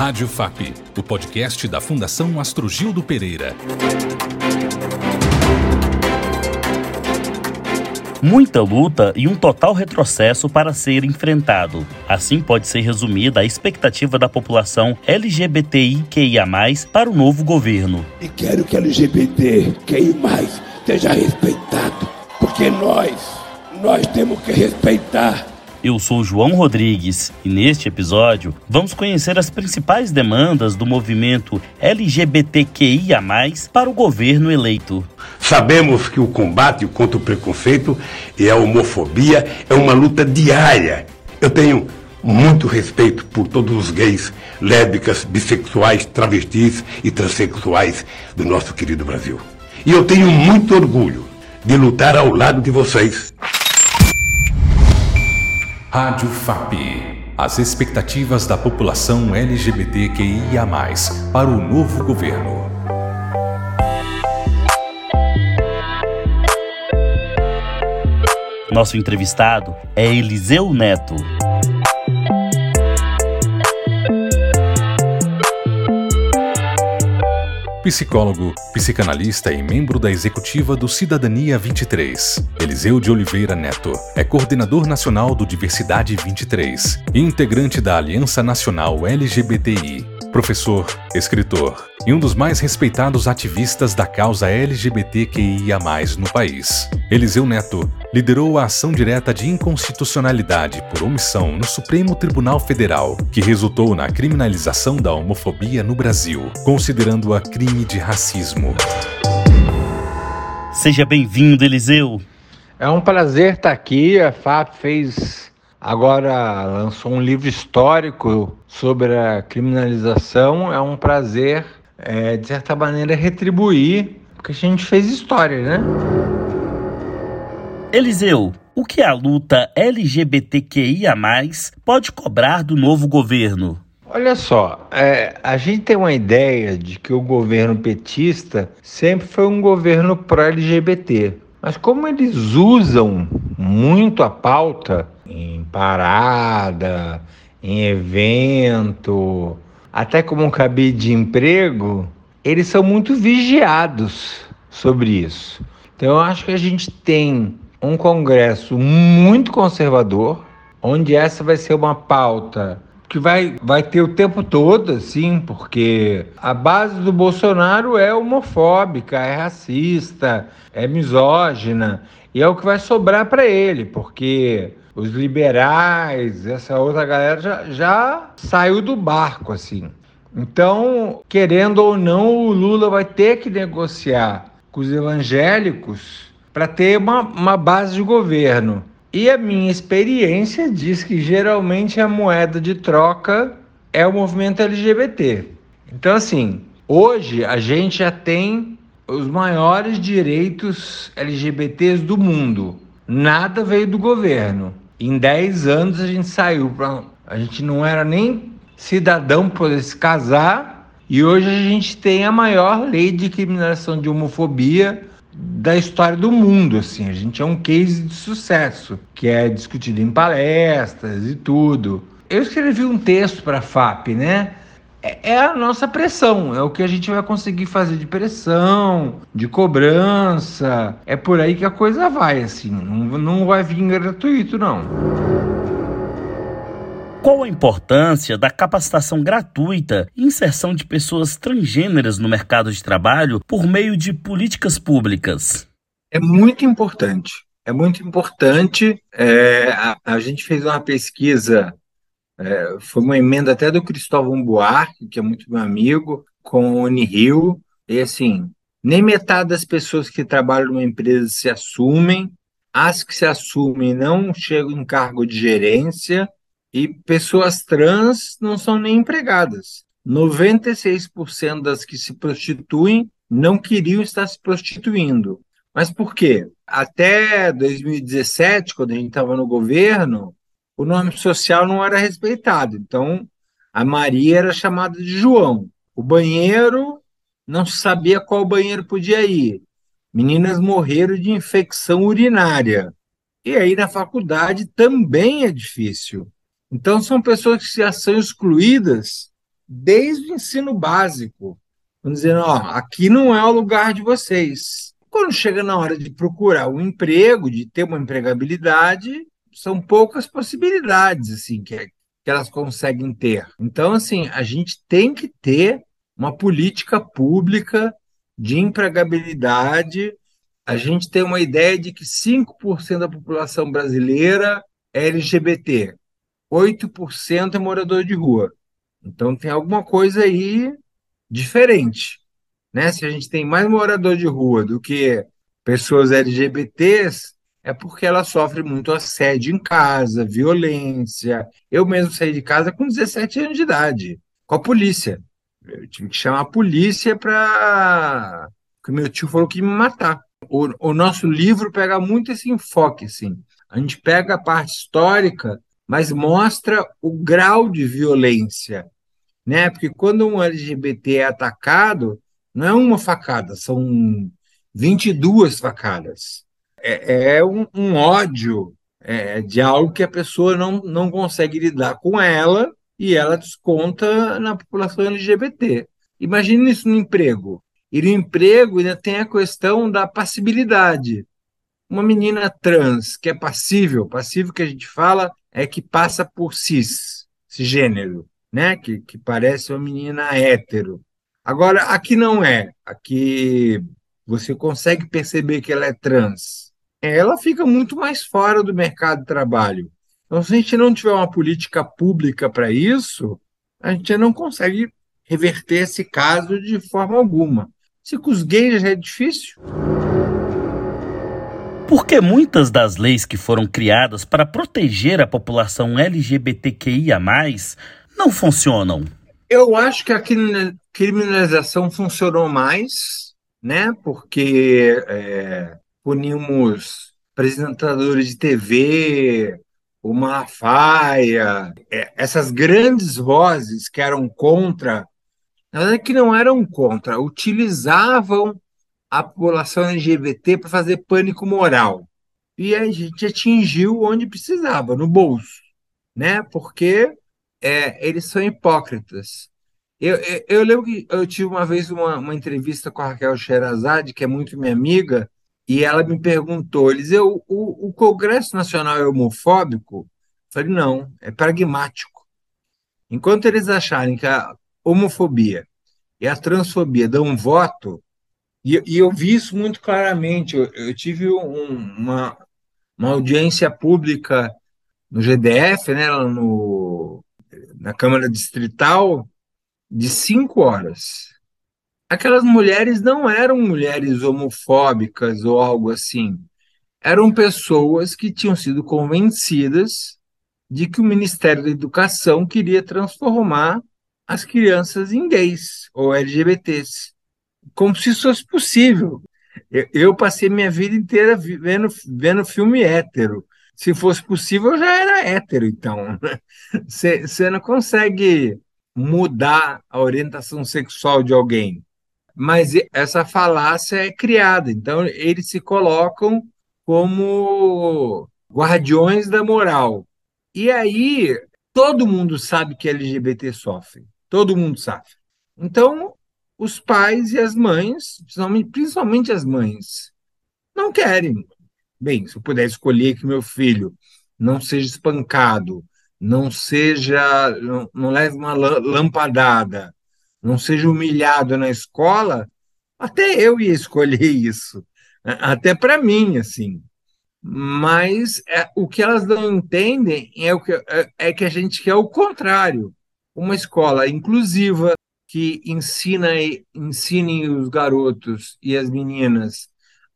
Rádio FAP, o podcast da Fundação Astrogildo Pereira. Muita luta e um total retrocesso para ser enfrentado. Assim pode ser resumida a expectativa da população LGBTIQIA+, para o novo governo. E quero que LGBTQI+, seja respeitado, porque nós, nós temos que respeitar eu sou João Rodrigues e neste episódio vamos conhecer as principais demandas do movimento LGBTQIA, para o governo eleito. Sabemos que o combate contra o preconceito e a homofobia é uma luta diária. Eu tenho muito respeito por todos os gays, lésbicas, bissexuais, travestis e transexuais do nosso querido Brasil. E eu tenho muito orgulho de lutar ao lado de vocês Rádio FAP. As expectativas da população LGBTQIA, para o novo governo. Nosso entrevistado é Eliseu Neto. Psicólogo, psicanalista e membro da executiva do Cidadania 23. Eliseu de Oliveira Neto é coordenador nacional do Diversidade 23 e integrante da Aliança Nacional LGBTI. Professor, escritor e um dos mais respeitados ativistas da causa LGBTQIA, no país. Eliseu Neto liderou a ação direta de inconstitucionalidade por omissão no Supremo Tribunal Federal, que resultou na criminalização da homofobia no Brasil, considerando-a crime de racismo. Seja bem-vindo, Eliseu. É um prazer estar aqui. A FAP fez agora lançou um livro histórico sobre a criminalização. É um prazer, é, de certa maneira, retribuir, porque a gente fez história, né? Eliseu, o que a luta LGBTQIA, pode cobrar do novo governo? Olha só, é, a gente tem uma ideia de que o governo petista sempre foi um governo pró-LGBT. Mas como eles usam muito a pauta em parada, em evento, até como cabide de emprego, eles são muito vigiados sobre isso. Então eu acho que a gente tem um Congresso muito conservador, onde essa vai ser uma pauta que vai, vai ter o tempo todo, assim, porque a base do Bolsonaro é homofóbica, é racista, é misógina, e é o que vai sobrar para ele, porque os liberais, essa outra galera já, já saiu do barco, assim. Então, querendo ou não, o Lula vai ter que negociar com os evangélicos para ter uma, uma base de governo. E a minha experiência diz que geralmente a moeda de troca é o movimento LGBT. Então, assim, hoje a gente já tem os maiores direitos LGBTs do mundo. Nada veio do governo. Em 10 anos a gente saiu para. A gente não era nem cidadão poder se casar. E hoje a gente tem a maior lei de criminalização de homofobia da história do mundo, assim. A gente é um case de sucesso, que é discutido em palestras e tudo. Eu escrevi um texto para a FAP, né? É, é a nossa pressão, é o que a gente vai conseguir fazer de pressão, de cobrança. É por aí que a coisa vai, assim. Não, não vai vir gratuito, não. Qual a importância da capacitação gratuita e inserção de pessoas transgêneras no mercado de trabalho por meio de políticas públicas? É muito importante. É muito importante. É, a, a, gente fez uma pesquisa, é, foi uma emenda até do Cristóvão Buarque, que é muito meu amigo, com o Unirio, e assim, nem metade das pessoas que trabalham numa empresa se assumem, as que se assumem não chegam em cargo de gerência, e pessoas trans não são nem empregadas. 96% das que se prostituem não queriam estar se prostituindo. Mas por quê? Até 2017, quando a gente estava no governo, o nome social não era respeitado. Então, a Maria era chamada de João. O banheiro não se sabia qual banheiro podia ir. Meninas morreram de infecção urinária. E aí na faculdade também é difícil. Então, são pessoas que já são excluídas desde o ensino básico, dizendo, ó, aqui não é o lugar de vocês. Quando chega na hora de procurar um emprego, de ter uma empregabilidade, são poucas possibilidades assim que, que elas conseguem ter. Então, assim, a gente tem que ter uma política pública de empregabilidade. A gente tem uma ideia de que 5% da população brasileira é LGBT, 8% é morador de rua. Então tem alguma coisa aí diferente. Né? Se a gente tem mais morador de rua do que pessoas LGBTs, é porque ela sofre muito assédio em casa, violência. Eu mesmo saí de casa com 17 anos de idade, com a polícia. Eu tive que chamar a polícia para. Porque meu tio falou que ia me matar. O, o nosso livro pega muito esse enfoque, assim. A gente pega a parte histórica, mas mostra o grau de violência, né? Porque quando um LGBT é atacado, não é uma facada, são 22 facadas. É, é um, um, ódio é, de algo que a pessoa não, não consegue lidar com ela e ela desconta na população LGBT. Imagine isso no emprego. E no emprego ainda tem a questão da passibilidade. Uma menina trans que é passível, passível que a gente fala é que passa por cis, cisgênero, né? Que, que parece uma menina hétero. Agora, aqui não é. Aqui você consegue perceber que ela é trans. Ela fica muito mais fora do mercado de trabalho. Então, se a gente não tiver uma política pública para isso, a gente não consegue reverter esse caso de forma alguma. Se com os gays já é difícil. Porque muitas das leis que foram criadas para proteger a população LGBTQIA, não funcionam. Eu acho que a criminalização funcionou mais, né? Porque é, punimos apresentadores de TV, o Malafaia, é, essas grandes vozes que eram contra, na verdade que não eram contra, utilizavam a população LGBT para fazer pânico moral. E a gente atingiu onde precisava, no bolso, né? Porque é, eles são hipócritas. Eu, eu, eu, lembro que eu tive uma vez uma, uma entrevista com a Raquel Sherazade, que é muito minha amiga, e ela me perguntou, eles, eu, o, o Congresso Nacional é homofóbico? Eu falei, não, é pragmático. Enquanto eles acharem que a homofobia e a transfobia dão voto, e, e eu vi isso muito claramente. Eu, eu tive um, uma, uma audiência pública no GDF, né, no, na Câmara Distrital, de cinco horas. Aquelas mulheres não eram mulheres homofóbicas ou algo assim. Eram pessoas que tinham sido convencidas de que o Ministério da Educação queria transformar as crianças em gays ou LGBTs como se isso fosse possível. Eu, passei minha vida inteira vendo, vendo filme hétero. Se fosse possível, eu já era hétero, então. Você não consegue mudar a orientação sexual de alguém. Mas essa falácia é criada. Então, eles se colocam como guardiões da moral. E aí, todo mundo sabe que LGBT sofre. Todo mundo sabe. Então, os pais e as mães, principalmente as mães, não querem. Bem, se eu puder escolher que meu filho não seja espancado, não seja, não, não leve uma lampadada, não seja humilhado na escola, até eu ia escolher isso, até para mim, assim. Mas é, o que elas não entendem é, o que, é, é que a gente quer o contrário. Uma escola inclusiva, que ensina, ensinem os garotos e as meninas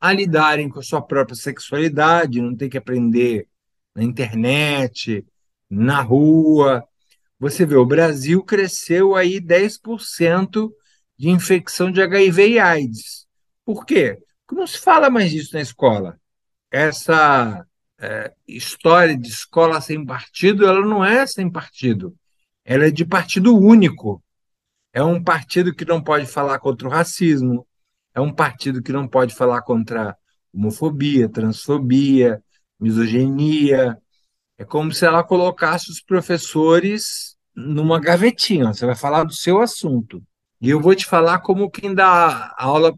a lidarem com a sua própria sexualidade, não tem que aprender na internet, na rua. Você vê, o Brasil cresceu aí 10% de infecção de HIV e AIDS. Por quê? Porque não se fala mais disso na escola. Essa é, história de escola sem partido, ela não é sem partido. Ela é de partido único. É um partido que não pode falar contra o racismo, é um partido que não pode falar contra homofobia, transfobia, misoginia. É como se ela colocasse os professores numa gavetinha, você vai falar do seu assunto. E eu vou te falar como quem dá aula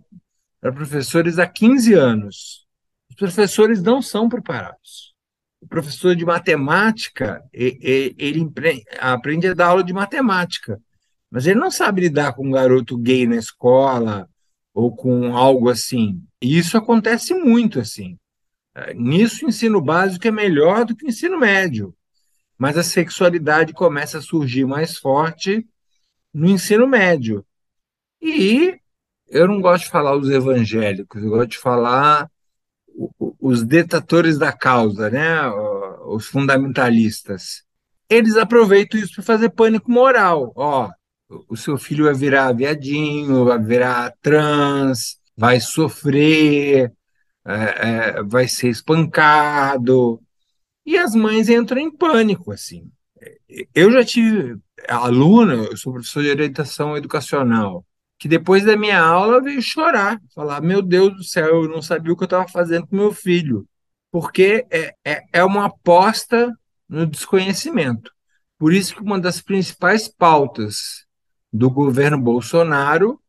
para professores há 15 anos. Os professores não são preparados. O professor de matemática, ele aprende a dar aula de matemática, mas ele não sabe lidar com um garoto gay na escola ou com algo assim. E isso acontece muito assim. Nisso, o ensino básico é melhor do que o ensino médio, mas a sexualidade começa a surgir mais forte no ensino médio. E eu não gosto de falar os evangélicos, eu gosto de falar os detatores da causa, né? os fundamentalistas. Eles aproveitam isso para fazer pânico moral. Ó, o seu filho vai virar viadinho, vai virar trans, vai sofrer, é, é, vai ser espancado. E as mães entram em pânico, assim. Eu já tive aluna, eu sou professor de orientação educacional, que depois da minha aula veio chorar, falar: Meu Deus do céu, eu não sabia o que eu estava fazendo com meu filho, porque é, é, é uma aposta no desconhecimento. Por isso que uma das principais pautas do governo Bolsonaro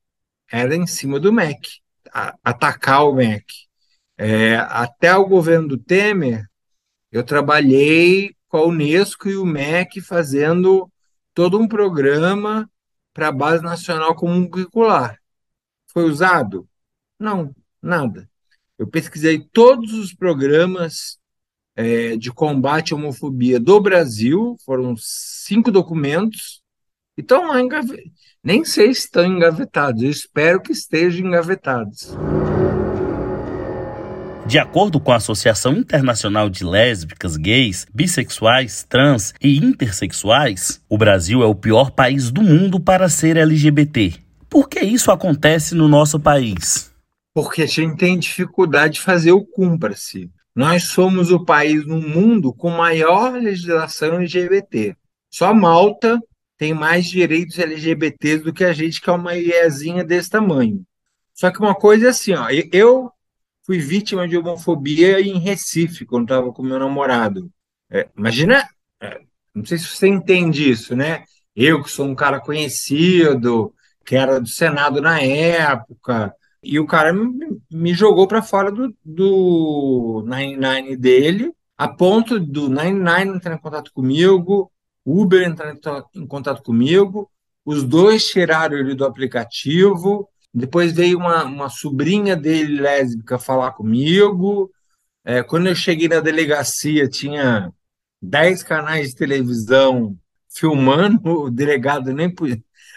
era em cima do MEC, atacar o MEC. É, até o governo do Temer, eu trabalhei com a Unesco e o MEC fazendo todo um programa para a Base Nacional Comum Curricular. Foi usado? Não, nada. Eu pesquisei todos os programas é, de combate à homofobia do Brasil, foram cinco documentos, e estão lá engavetados. Nem sei se estão engavetados, eu espero que estejam engavetados. De acordo com a Associação Internacional de Lésbicas, Gays, Bissexuais, Trans e Intersexuais, o Brasil é o pior país do mundo para ser LGBT. Por que isso acontece no nosso país? Porque a gente tem dificuldade de fazer o cumpra-se. Nós somos o país no mundo com maior legislação LGBT. Só Malta tem mais direitos LGBTs do que a gente, que é uma ilhazinha desse tamanho. Só que uma coisa é assim, ó, eu fui vítima de homofobia em Recife, quando estava com meu namorado. É, imagina, é, não sei se você entende isso, né? Eu, que sou um cara conhecido, que era do Senado na época, e o cara me, me jogou para fora do, do 99 dele, a ponto do 99 entrar em contato comigo, Uber entrar em contato comigo, os dois tiraram ele do aplicativo, depois veio uma, uma sobrinha dele lésbica falar comigo. É, quando eu cheguei na delegacia, tinha dez canais de televisão filmando. O delegado nem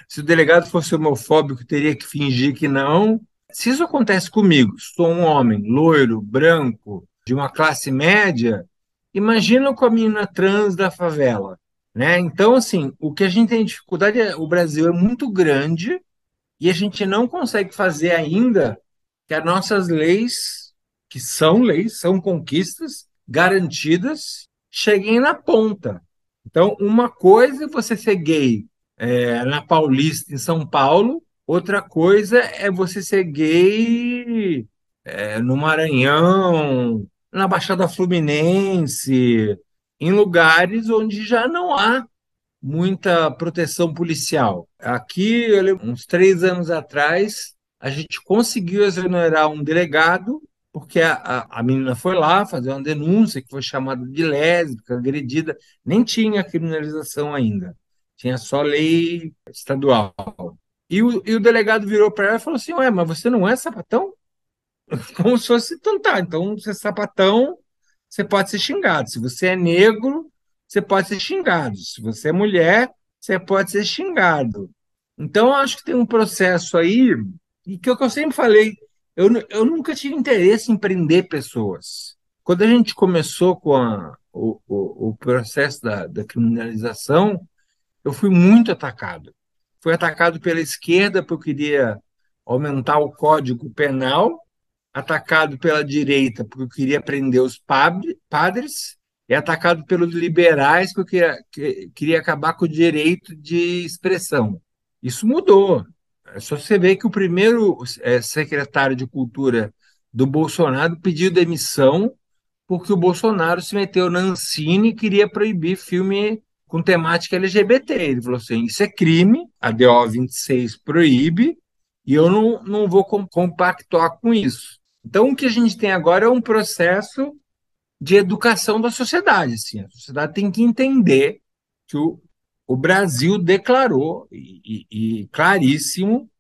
se o delegado fosse homofóbico, teria que fingir que não. Se isso acontece comigo, sou um homem loiro, branco, de uma classe média, imagina com a menina trans da favela. Né? Então, assim, o que a gente tem dificuldade é o Brasil é muito grande e a gente não consegue fazer ainda que as nossas leis, que são leis, são conquistas garantidas, cheguem na ponta. Então, uma coisa é você ser gay é, na Paulista, em São Paulo, outra coisa é você ser gay é, no Maranhão, na Baixada Fluminense, em lugares onde já não há muita proteção policial. Aqui, uns três anos atrás, a gente conseguiu exonerar um delegado, porque a, a, a, menina foi lá fazer uma denúncia, que foi chamada de lésbica, agredida, nem tinha criminalização ainda, tinha só lei estadual. E o, e o delegado virou para ela e falou assim: Ué, mas você não é sapatão? Como se fosse, então tá, então você é sapatão, você pode ser xingado. Se você é negro, você pode ser xingado. Se você é mulher, você pode ser xingado. Então, acho que tem um processo aí, e que é que eu sempre falei, eu, eu nunca tive interesse em prender pessoas. Quando a gente começou com a, o, o, o processo da, da criminalização, eu fui muito atacado. Fui atacado pela esquerda porque eu queria aumentar o código penal, atacado pela direita porque eu queria prender os padres, é atacado pelos liberais que queria, que queria acabar com o direito de expressão. Isso mudou. É só você ver que o primeiro é, secretário de Cultura do Bolsonaro pediu demissão porque o Bolsonaro se meteu na Ancine e queria proibir filme com temática LGBT. Ele falou assim: isso é crime, a DO 26 proíbe, e eu não, não vou compactuar com isso. Então, o que a gente tem agora é um processo de educação da sociedade. Assim. A sociedade tem que entender que o, o Brasil declarou, e, e, e claríssimo,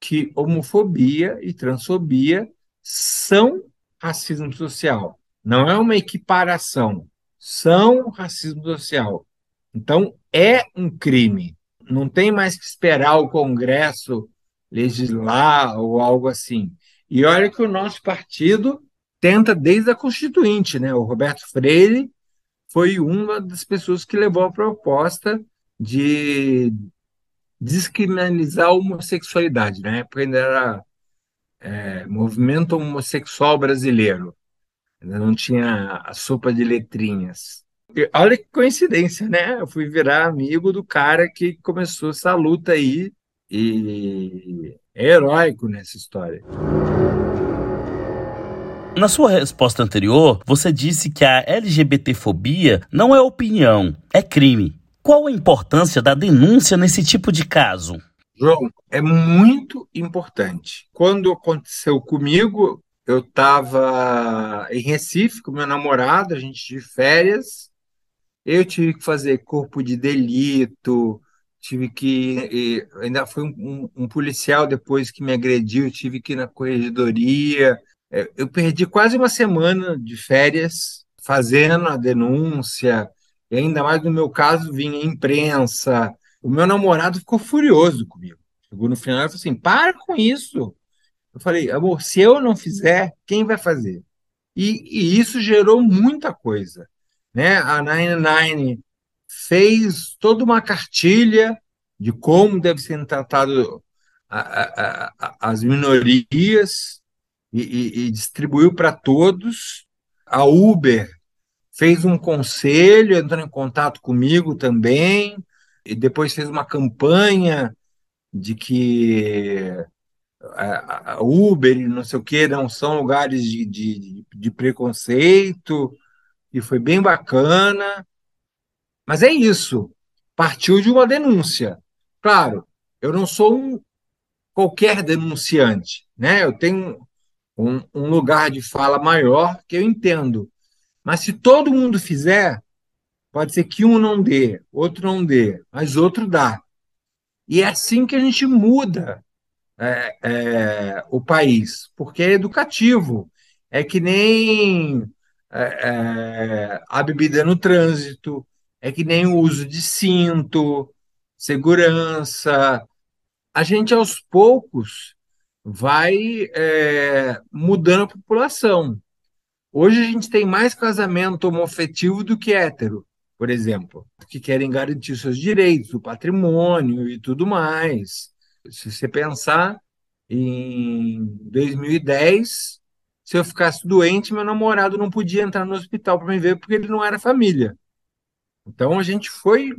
que homofobia e transfobia são racismo social. Não é uma equiparação, são racismo social. Então, é um crime. Não tem mais que esperar o Congresso legislar ou algo assim. E olha que o nosso partido tenta desde a Constituinte, né? O Roberto Freire foi uma das pessoas que levou a proposta de descriminalizar a homossexualidade, né? Porque ainda era é, movimento homossexual brasileiro, ainda não tinha a sopa de letrinhas. E olha que coincidência, né? Eu fui virar amigo do cara que começou essa luta aí e é heróico nessa história. Na sua resposta anterior, você disse que a LGBTfobia não é opinião, é crime. Qual a importância da denúncia nesse tipo de caso? João, é muito importante. Quando aconteceu comigo, eu estava em Recife com meu namorado, a gente de férias. Eu tive que fazer corpo de delito, tive que. ainda foi um, um, policial depois que me agrediu, tive que ir na corregedoria. É, eu perdi quase uma semana de férias fazendo a denúncia, e ainda mais no meu caso, vinha imprensa. O meu namorado ficou furioso comigo. Chegou no final e falou assim: para com isso. Eu falei, amor, se eu não fizer, quem vai fazer? E, e isso gerou muita coisa. Né? A Nine Nine fez toda uma cartilha de como deve ser tratado a, a, a, as minorias e, e, e distribuiu para todos. A Uber fez um conselho, entrou em contato comigo também, e depois fez uma campanha de que a Uber e não sei o que não são lugares de, de, de preconceito, e foi bem bacana. Mas é isso, partiu de uma denúncia. Claro, eu não sou um qualquer denunciante, né? Eu tenho um, um lugar de fala maior que eu entendo mas se todo mundo fizer, pode ser que um não dê, outro não dê, mas outro dá. E é assim que a gente muda é, é, o país, porque é educativo. É que nem é, é a bebida no trânsito, é que nem o uso de cinto, segurança. A gente, aos poucos, vai é, mudando a população. Hoje a gente tem mais casamento homofetivo do que hétero, por exemplo, que querem garantir seus direitos, o patrimônio e tudo mais. Se você pensar em 2010, se eu ficasse doente, meu namorado não podia entrar no hospital para me ver porque ele não era família. Então a gente foi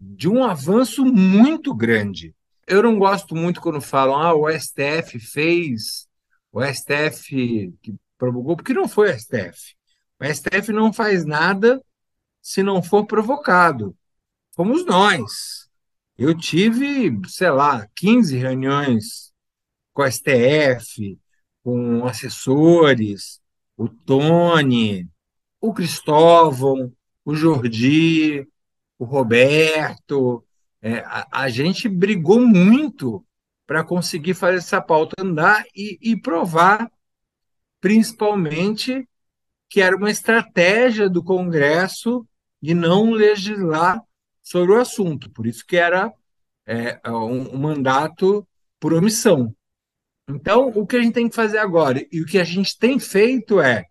de um avanço muito grande. Eu não gosto muito quando falam, ah, o STF fez, o STF que provocou, porque não foi o STF. O STF não faz nada se não for provocado. Fomos nós. Eu tive, sei lá, 15 reuniões com o STF, com assessores, o Tony, o Cristóvão, o Jordi, o Roberto. É, a, a, gente brigou muito para conseguir fazer essa pauta andar e, e provar principalmente que era uma estratégia do Congresso de não legislar sobre o assunto, por isso que era é, um, um mandato por omissão. Então, o que a gente tem que fazer agora, e o que a gente tem feito é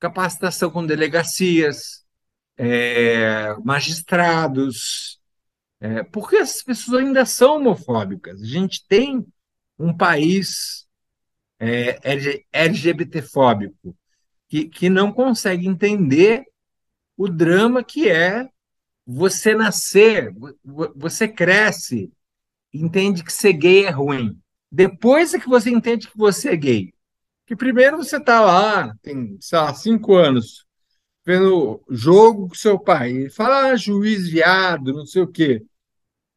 capacitação com delegacias, é, magistrados, é, porque essas pessoas ainda são homofóbicas. A gente tem um país é, LGBTfóbico, que, que não consegue entender o drama que é você nascer, você cresce, entende que ser gay é ruim. Depois é que você entende que você é gay. Que primeiro você está lá, tem, sei lá, cinco anos, vendo jogo com seu pai. Ele fala, ah, juiz viado, não sei o quê.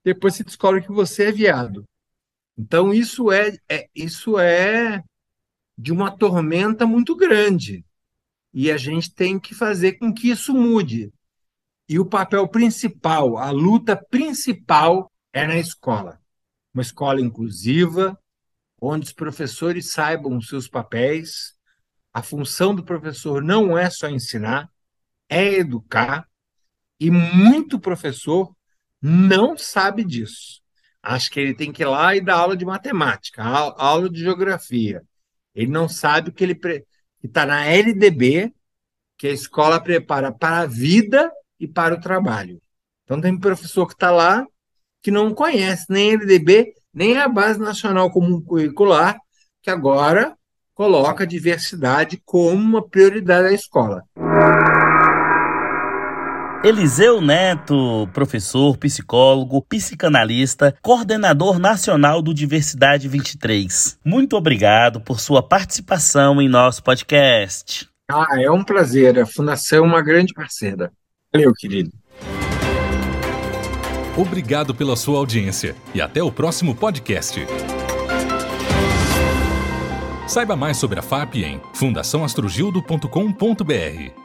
Depois você descobre que você é viado. Então, isso é, é isso é de uma tormenta muito grande. E a gente tem que fazer com que isso mude. E o papel principal, a luta principal é na escola. Uma escola inclusiva, onde os professores saibam os seus papéis. A função do professor não é só ensinar, é educar. E muito professor não sabe disso. Acho que ele tem que ir lá e dar aula de matemática, aula de geografia. Ele não sabe que ele está na LDB, que a escola prepara para a vida e para o trabalho. Então tem professor que está lá que não conhece nem LDB, nem a Base Nacional Comum Curricular, que agora coloca a diversidade como uma prioridade da escola. Eliseu Neto, professor, psicólogo, psicanalista, coordenador nacional do Diversidade 23. Muito obrigado por sua participação em nosso podcast. Ah, é um prazer. A Fundação é uma grande parceira. Valeu, querido. Obrigado pela sua audiência e até o próximo podcast. Saiba mais sobre a FAP em fundaçãoastrogildo.com.br.